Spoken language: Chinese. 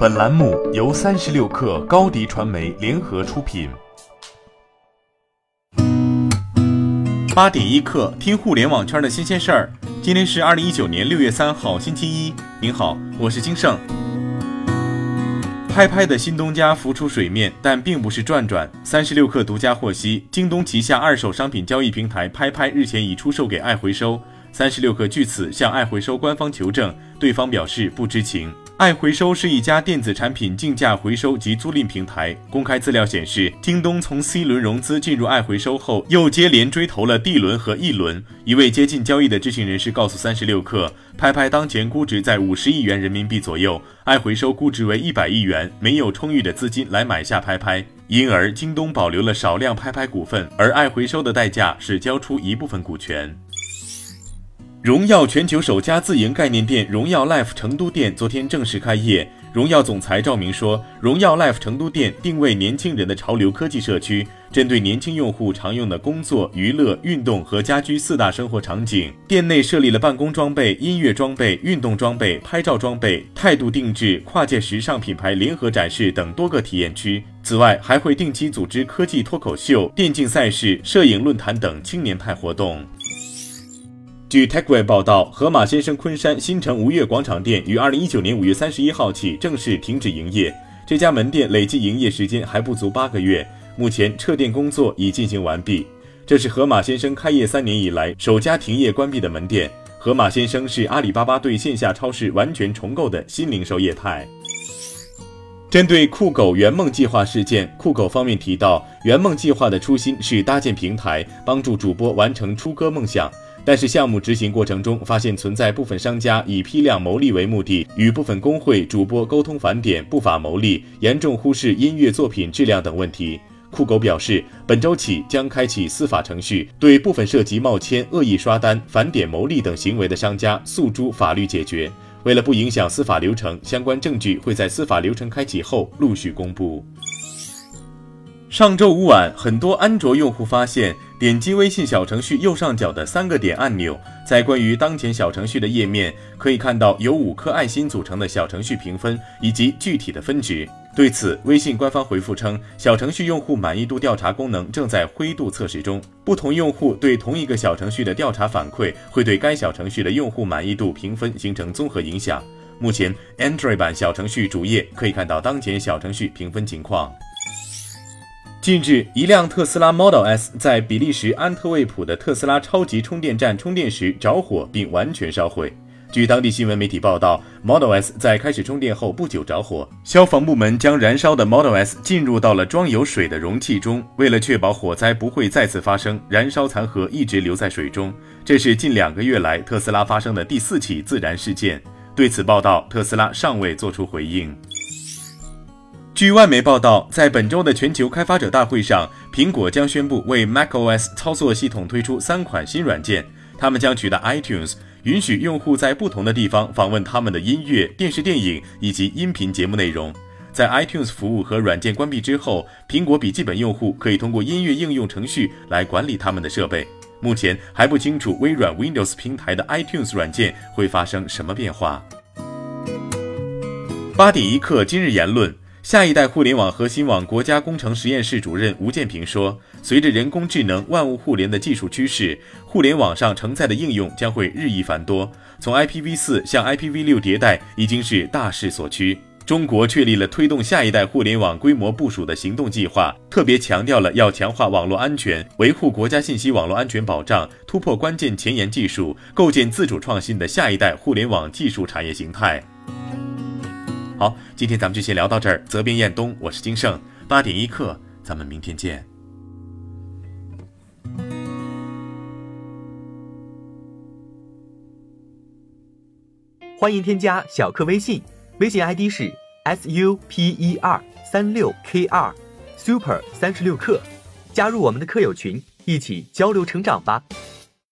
本栏目由三十六氪高低传媒联合出品。八点一刻，听互联网圈的新鲜事儿。今天是二零一九年六月三号，星期一。您好，我是金盛。拍拍的新东家浮出水面，但并不是转转。三十六氪独家获悉，京东旗下二手商品交易平台拍拍日前已出售给爱回收。三十六氪据此向爱回收官方求证，对方表示不知情。爱回收是一家电子产品竞价回收及租赁平台。公开资料显示，京东从 C 轮融资进入爱回收后，又接连追投了 D 轮和 E 轮。一位接近交易的知情人士告诉三十六氪，拍拍当前估值在五十亿元人民币左右，爱回收估值为一百亿元，没有充裕的资金来买下拍拍，因而京东保留了少量拍拍股份，而爱回收的代价是交出一部分股权。荣耀全球首家自营概念店荣耀 Life 成都店昨天正式开业。荣耀总裁赵明说，荣耀 Life 成都店定位年轻人的潮流科技社区，针对年轻用户常用的工作、娱乐、运动和家居四大生活场景，店内设立了办公装备、音乐装备、运动装备、拍照装备、态度定制、跨界时尚品牌联合展示等多个体验区。此外，还会定期组织科技脱口秀、电竞赛事、摄影论坛等青年派活动。据 TechWeb 报道，盒马鲜生昆山新城吴越广场店于二零一九年五月三十一号起正式停止营业。这家门店累计营业时间还不足八个月，目前撤店工作已进行完毕。这是盒马鲜生开业三年以来首家停业关闭的门店。盒马鲜生是阿里巴巴对线下超市完全重构的新零售业态。针对酷狗圆梦计划事件，酷狗方面提到，圆梦计划的初心是搭建平台，帮助主播完成出歌梦想。但是项目执行过程中发现存在部分商家以批量牟利为目的，与部分工会主播沟通返点不法牟利，严重忽视音乐作品质量等问题。酷狗表示，本周起将开启司法程序，对部分涉及冒签、恶意刷单、返点牟利等行为的商家诉诸法律解决。为了不影响司法流程，相关证据会在司法流程开启后陆续公布。上周五晚，很多安卓用户发现，点击微信小程序右上角的三个点按钮，在关于当前小程序的页面，可以看到由五颗爱心组成的小程序评分以及具体的分值。对此，微信官方回复称，小程序用户满意度调查功能正在灰度测试中，不同用户对同一个小程序的调查反馈，会对该小程序的用户满意度评分形成综合影响。目前，Android 版小程序主页可以看到当前小程序评分情况。近日，一辆特斯拉 Model S 在比利时安特卫普的特斯拉超级充电站充电时着火，并完全烧毁。据当地新闻媒体报道，Model S 在开始充电后不久着火，消防部门将燃烧的 Model S 进入到了装有水的容器中。为了确保火灾不会再次发生，燃烧残核一直留在水中。这是近两个月来特斯拉发生的第四起自燃事件。对此报道，特斯拉尚未作出回应。据外媒报道，在本周的全球开发者大会上，苹果将宣布为 macOS 操作系统推出三款新软件。他们将取代 iTunes，允许用户在不同的地方访问他们的音乐、电视、电影以及音频节目内容。在 iTunes 服务和软件关闭之后，苹果笔记本用户可以通过音乐应用程序来管理他们的设备。目前还不清楚微软 Windows 平台的 iTunes 软件会发生什么变化。八点一刻，今日言论。下一代互联网核心网国家工程实验室主任吴建平说：“随着人工智能、万物互联的技术趋势，互联网上承载的应用将会日益繁多。从 IPv4 向 IPv6 迭代已经是大势所趋。中国确立了推动下一代互联网规模部署的行动计划，特别强调了要强化网络安全，维护国家信息网络安全保障，突破关键前沿技术，构建自主创新的下一代互联网技术产业形态。”好，今天咱们就先聊到这儿。责编：彦东，我是金盛。八点一刻，咱们明天见。欢迎添加小课微信，微信 ID 是 s u p e r 三六 k 二 super 三十六课，加入我们的课友群，一起交流成长吧。